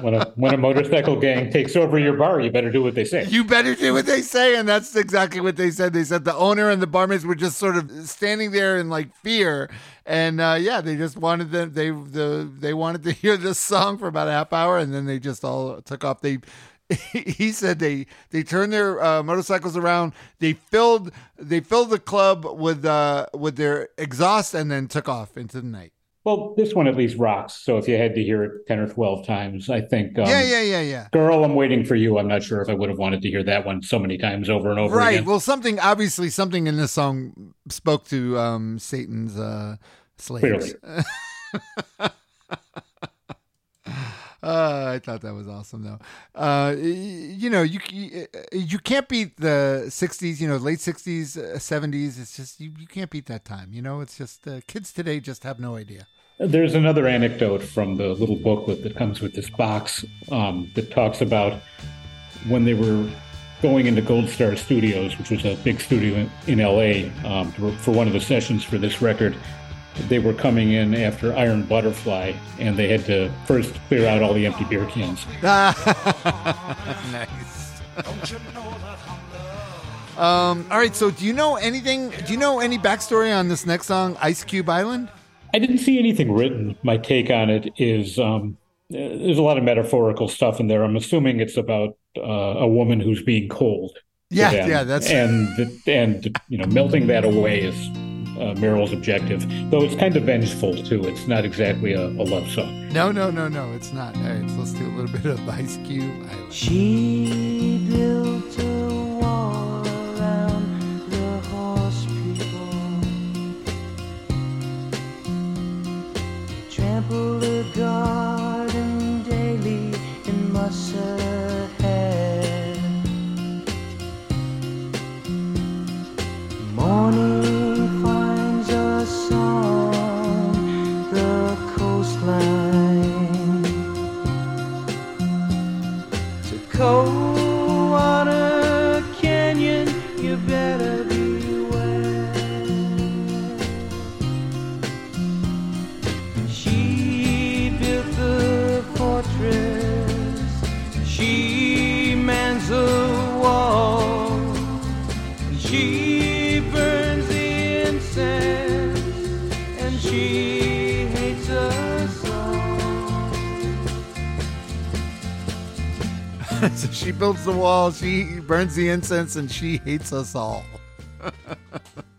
when a when a motorcycle gang takes over your bar, you better do what they say. You better do what they say, and that's exactly what they said. They said the owner and the barmaids were just sort of standing there in like fear, and uh, yeah, they just wanted them. They the they wanted to hear this song for about a half hour, and then they just all took off. They he said they they turned their uh, motorcycles around. They filled they filled the club with uh, with their exhaust, and then took off into the night. Well, this one at least rocks. So if you had to hear it ten or twelve times, I think. Um, yeah, yeah, yeah, yeah. Girl, I'm waiting for you. I'm not sure if I would have wanted to hear that one so many times over and over again. Right. again. Well, something obviously something in this song spoke to um, Satan's uh, slaves. Clearly. Uh, I thought that was awesome, though. Uh, you know, you you- you can't beat the '60s. You know, late '60s, uh, '70s. It's just you, you can't beat that time. You know, it's just uh, kids today just have no idea. There's another anecdote from the little booklet that comes with this box um, that talks about when they were going into Gold Star Studios, which was a big studio in, in LA, um, for, one of the sessions for this record. They were coming in after Iron Butterfly, and they had to first clear out all the empty beer cans. nice. um. All right. So, do you know anything? Do you know any backstory on this next song, Ice Cube Island? I didn't see anything written. My take on it is um, there's a lot of metaphorical stuff in there. I'm assuming it's about uh, a woman who's being cold. Yeah, them. yeah, that's- and and you know melting that away is uh, Merrell's objective. Though it's kind of vengeful too. It's not exactly a, a love song. No, no, no, no. It's not. All right. So let's do a little bit of Ice Cube Island. She built trampled the garden the wall, she burns the incense, and she hates us all.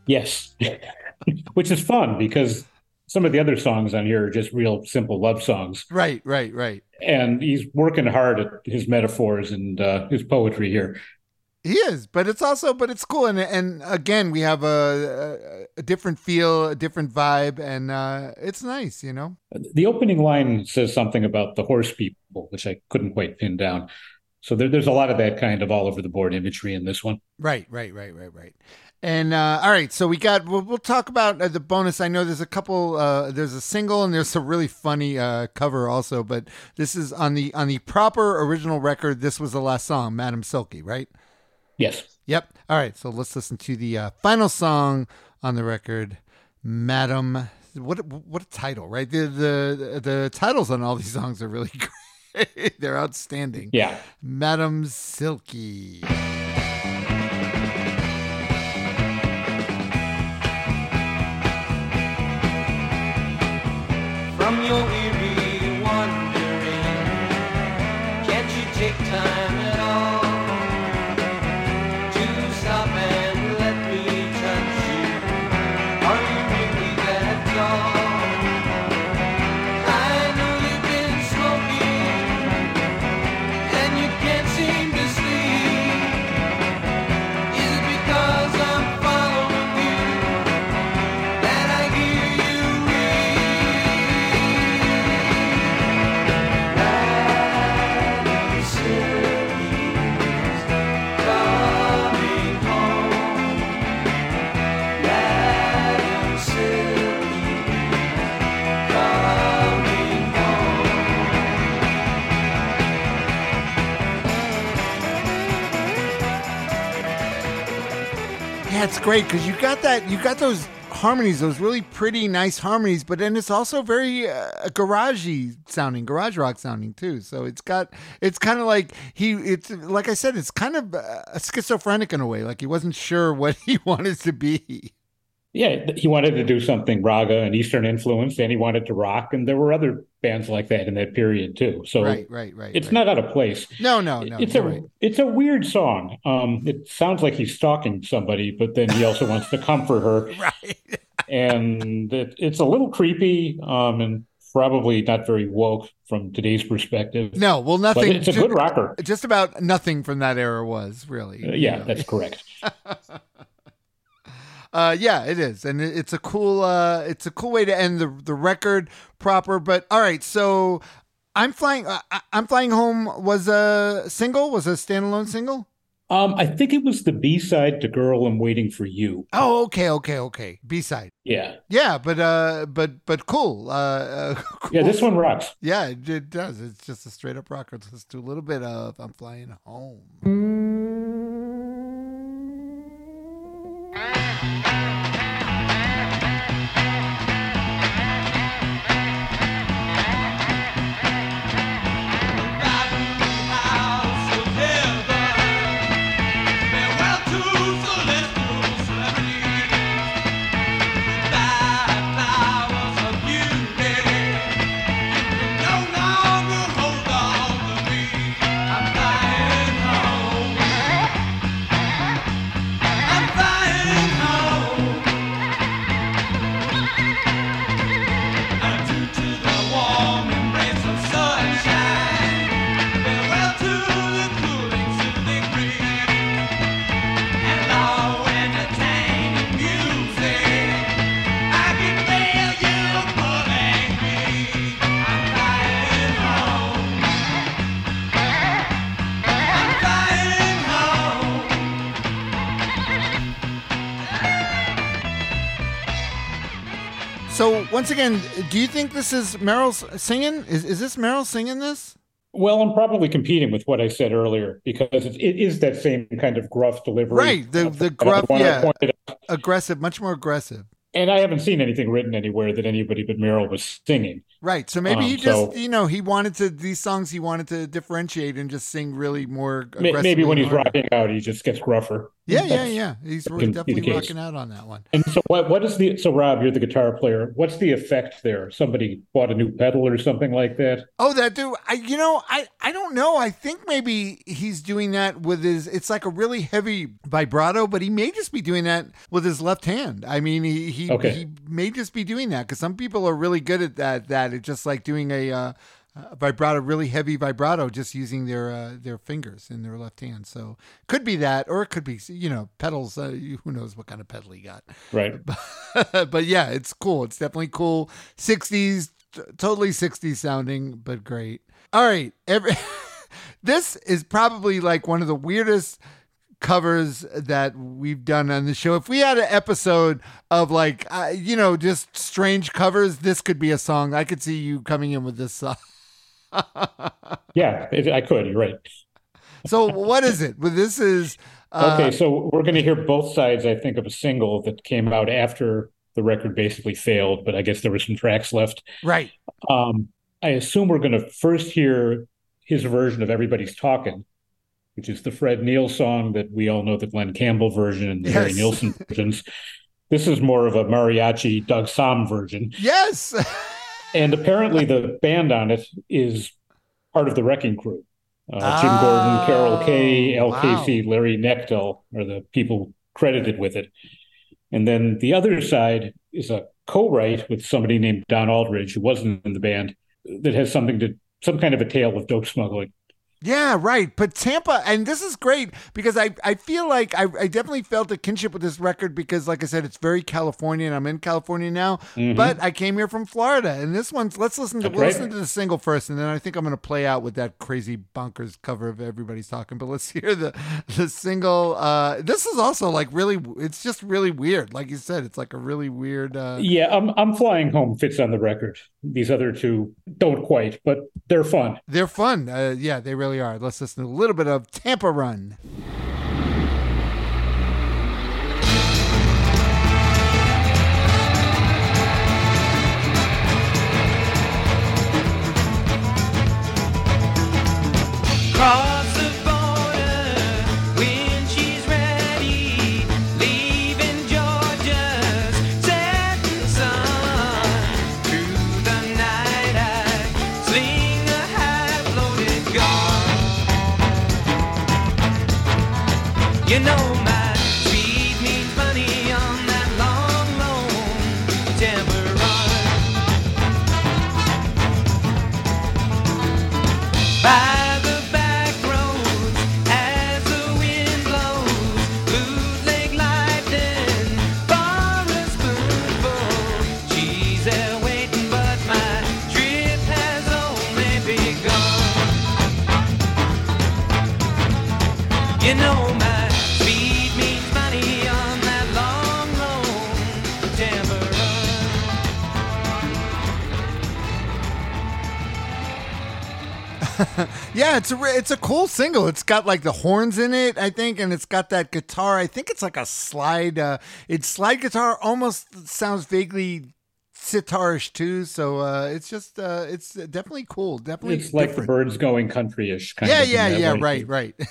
Yes, which is fun because some of the other songs on here are just real simple love songs, Right, right, right. and he's working hard at his metaphors and uh, his poetry here. He is, but it's also, but it's cool, and and again, we have a, a, a different feel, a different vibe, and uh, it's nice, you know. The opening line says something about the horse people, which I couldn't quite pin down. So there, there's a lot of that kind of all over the board imagery in this one. Right, right, right, right, right. And uh, all right, so we got. We'll, we'll talk about uh, the bonus. I know there's a couple. Uh, there's a single and there's a really funny uh, cover also. But this is on the on the proper original record. This was the last song, Madam Silky, right? Yes. Yep. All right, so let's listen to the uh, final song on the record, Madam. What what a title, right? The the the titles on all these songs are really great. They're outstanding. Yeah. Madam Silky. From your great because you got that, you got those harmonies, those really pretty, nice harmonies, but then it's also very uh, garagey sounding, garage rock sounding too. So it's got, it's kind of like he, it's like I said, it's kind of uh, schizophrenic in a way. Like he wasn't sure what he wanted to be. Yeah, he wanted to do something raga and Eastern influence, and he wanted to rock, and there were other bands like that in that period too. So Right, right, right. it's right. not out of place. No, no, no. it's a right. it's a weird song. Um, it sounds like he's stalking somebody, but then he also wants to comfort her, Right. and it, it's a little creepy. Um, and probably not very woke from today's perspective. No, well, but nothing. it's a ju- good rocker. Just about nothing from that era was really. Uh, you yeah, know. that's correct. Uh, yeah, it is, and it- it's a cool. Uh, it's a cool way to end the the record proper. But all right, so I'm flying. Uh, I'm flying home was a single. Was a standalone single. Um, I think it was the B side to "Girl, I'm Waiting for You." Oh, okay, okay, okay. B side. Yeah, Yeah, but uh, but but cool. Uh, uh cool. yeah, this one rocks. Yeah, it, it does. It's just a straight up rocker. Let's do a little bit of "I'm Flying Home." Once again, do you think this is Merrell's singing? Is is this Merrell singing this? Well, I'm probably competing with what I said earlier because it, is that same kind of gruff delivery. Right, the- uh, the gruff, yeah. Aggressive, much more aggressive. And I haven't seen anything written anywhere that anybody but Meryl was singing. Right. So maybe Um, he just, so- you know, he wanted to these songs he wanted to differentiate and just sing really more. Maybe when he's harder. rocking out, he just gets gruffer. Yeah, yeah, yeah. He's can definitely rocking out on that one. And so, what? What is the? So, Rob, you're the guitar player. What's the effect there? Somebody bought a new pedal or something like that. Oh, that dude. I, you know, I, I don't know. I think maybe he's doing that with his. It's like a really heavy vibrato, but he may just be doing that with his left hand. I mean, he he, Okay. he may just be doing that because some people are really good at that. That it's just like doing a. Uh, uh, vibrato, really heavy vibrato, just using their uh, their fingers in their left hand. So could be that, or it could be you know pedals. Uh, who knows what kind of pedal he got? Right. but yeah, it's cool. It's definitely cool. 60s, t- totally 60s sounding, but great. All right. Every this is probably like one of the weirdest covers that we've done on the show. If we had an episode of like, uh, you know, just strange covers, this could be a song. I could see you coming in with this song. Yeah, it, I could. You're right. So what is it? Well, this is. Uh, Okay, so we're going to hear both sides, I think, of a single that came out after the record basically failed, but I guess there were some tracks left. Right. Um, I assume we're going to first hear his version of Everybody's Talking, which is the Fred Neil song that we all know the Glen Campbell version and the Harry Yes. Nilsson versions. This is more of a mariachi Doug Sahm version. Yes. And apparently the band on it is part of the Wrecking Crew. Uh, Jim Gordon, Carol Kaye, Oh, Al Casey, Larry Knechtel are the people credited with it. And then the other side is a co-write with somebody named Don Aldridge, who wasn't in the band, that has something to some kind of a tale of dope smuggling. Yeah, right. But Tampa, and this is great because I, I feel like I, I definitely felt a kinship with this record because, like I said, it's very California, and I'm in California now. Mhm. But I came here from Florida, and this one's let's listen to we'll listen to the single first, and then I think I'm going to play out with that crazy bonkers cover of Everybody's Talking. But let's hear the the single. Uh, this is also like really, it's just really weird. Like you said, it's like a really weird. Uh, Yeah, I'm I'm flying home fits on the record. These other two don't quite, but they're fun. They're fun. Uh, yeah, they really are. Let's listen to a little bit of Tampa Run. You know Yeah, it's a it's a cool single. It's got like the horns in it, I think, and it's got that guitar. I think it's like a slide. Uh, it's slide guitar. Almost sounds vaguely sitarish too. So uh, it's just uh, it's definitely cool. Definitely, It's like the Byrds going country-ish kind yeah, of. yeah, yeah. way. Right, right.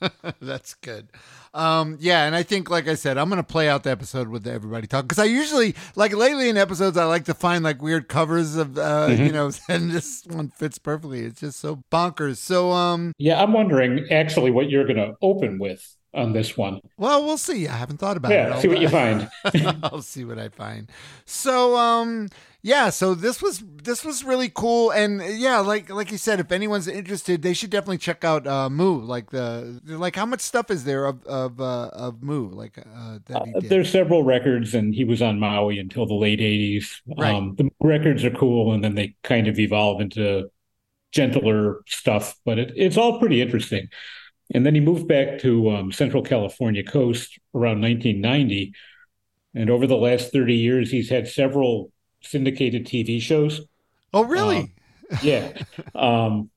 That's good. Um, yeah, and I think, like I said, I'm gonna play out the episode with everybody talk because I usually, like lately in episodes, I like to find like weird covers of, uh, Mm-hmm. you know, and this one fits perfectly. It's just so bonkers. So, um, Yeah, I'm wondering actually what you're going to open with on this one. well, we'll see. I haven't thought about it. Yeah, I'll- see what you find. I'll see what I find. So, um, yeah, so this was this was really cool, and yeah, like like you said, if anyone's interested, they should definitely check out uh, Mu. Like the like, how much stuff is there of of uh, of Mu? Like uh, that he did? There's several records, and he was on Maui until the late '80s. Right. Um, the records are cool, and then they kind of evolve into gentler stuff, but it, it's all pretty interesting. And then he moved back to um, Central California coast around 1990, and over the last 30 years, he's had several syndicated TV shows. oh, really? um, Yeah, um,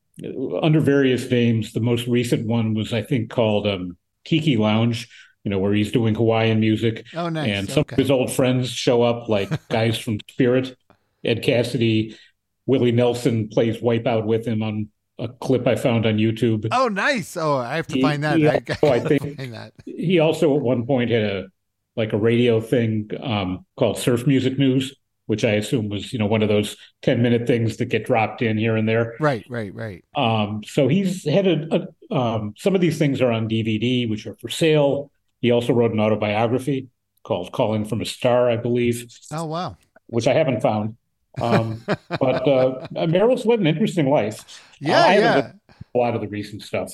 under various names. The most recent one was, I think, called um, Tiki Lounge. You know, where he's doing Hawaiian music, oh, nice. and some okay. of his old friends show up, like guys from Spirit, Ed Cassidy, Willie Nelson plays Wipeout with him on a clip I found on YouTube. Oh, nice. Oh, I have to He- find that. I, also, I think- find that. He also at one point had a like a radio thing um, called Surf Music News, which I assume was you know one of those ten minute things that get dropped in here and there. Right, right, right. Um, so he's had a, a um, some of these things are on DVD, which are for sale. He also wrote an autobiography called "Calling from a Star," I believe, Oh, wow. which I haven't found. Um, but uh, Merrell's led an interesting life. Yeah, yeah. a lot of the recent stuff.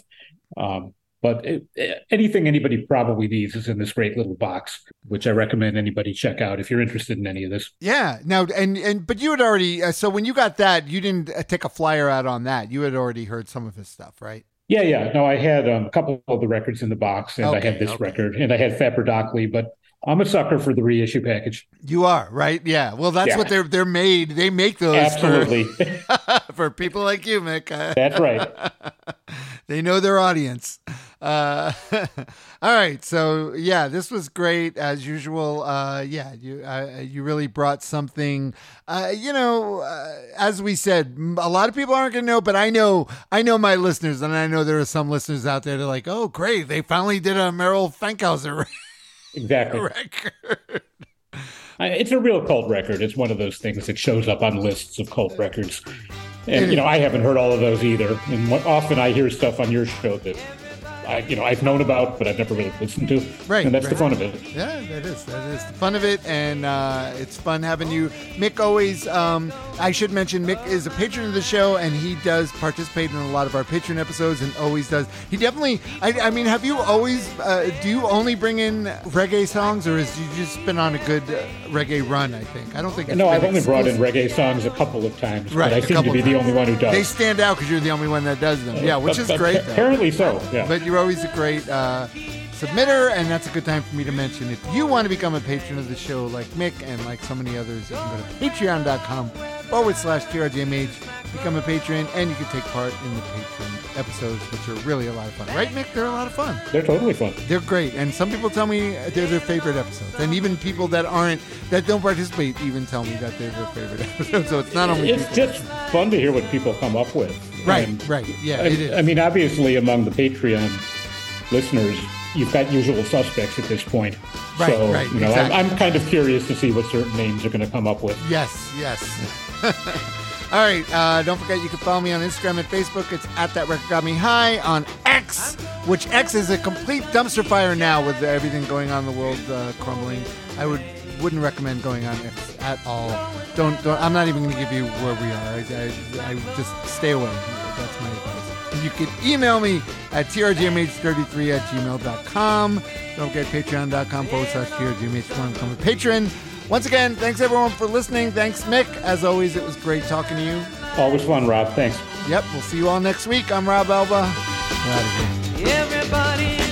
Um, but it, anything anybody probably needs is in this great little box, which I recommend anybody check out if you're interested in any of this. Yeah. Now, and and but you had already. Uh, so when you got that, you didn't uh, take a flyer out on that. You had already heard some of his stuff, right? Yeah, yeah. No, I had um, a couple of the records in the box, and I had this okay. record, and I had Fapardokly, but I'm a sucker for the reissue package. You are right. Yeah. Well, that's Yeah. what they're they're made. They make those Absolutely. for for people like you, Mick. That's right. they know their audience. Uh, all right, so yeah, this was great as usual. Uh, yeah, you uh, you really brought something. Uh, you know, uh, as we said, a lot of people aren't going to know, but I know I know my listeners, and I know there are some listeners out there that are like, oh, great, they finally did a Merrell Fankhauser Exactly. record. It's a real cult record. It's one of those things that shows up on lists of cult records. And, you know, I haven't heard all of those either. And often I hear stuff on your show that I, you know, I've known about, but I've never really listened to. Right, And that's the fun of it. Yeah, that is that is the fun of it, and uh, it's fun having you. Mick always. Um, I should mention Mick is a patron of the show, and he does participate in a lot of our patron episodes, and always does. He definitely. I, I mean, have you always? Uh, do you only bring in reggae songs, or has you just been on a good uh, reggae run? I think. I don't think. It's No, I've only brought in reggae songs a couple of times, Right, but I seem to be the only one who does. They stand out because you're the only one that does them. Yeah, which is But- great. though. Apparently so. Yeah. But you're always a great uh, submitter, and that's a good time for me to mention. If you want to become a patron of the show, like Mick and like so many others, you can go to patreon.com forward slash TRGMH, become a patron, and you can take part in the patron episodes, which are really a lot of fun. Right, Mick? They're a lot of fun. They're totally fun. They're great, and some people tell me they're their favorite episodes, and even people that aren't that don't participate even tell me that they're their favorite episodes. So it's not only It's people- just fun to hear what people come up with. right, And right, yeah, I, it is. I mean, obviously, among the Patreon listeners, you've got usual suspects at this point. Right, so, right, You know, exactly. I'm, I'm kind of curious to see what certain names are going to come up with. Yes, yes. All right. Uh, don't forget you can follow me on Instagram and Facebook. It's at that record got me high on X, which X is a complete dumpster fire now with everything going on in the world uh, crumbling. I would wouldn't recommend going on X at all. Don't. don't I'm not even going to give you where we are. I, I, I just stay away. That's my advice. You can email me at trgmh33 at gmail.com. Don't forget patreon.com forward slash trgmh1. Become a patron. Once again, thanks everyone for listening. Thanks, Mick. As always, it was great talking to you. Always fun, Rob. Thanks. Yep, we'll see you all next week. I'm Rob Elba. Everybody.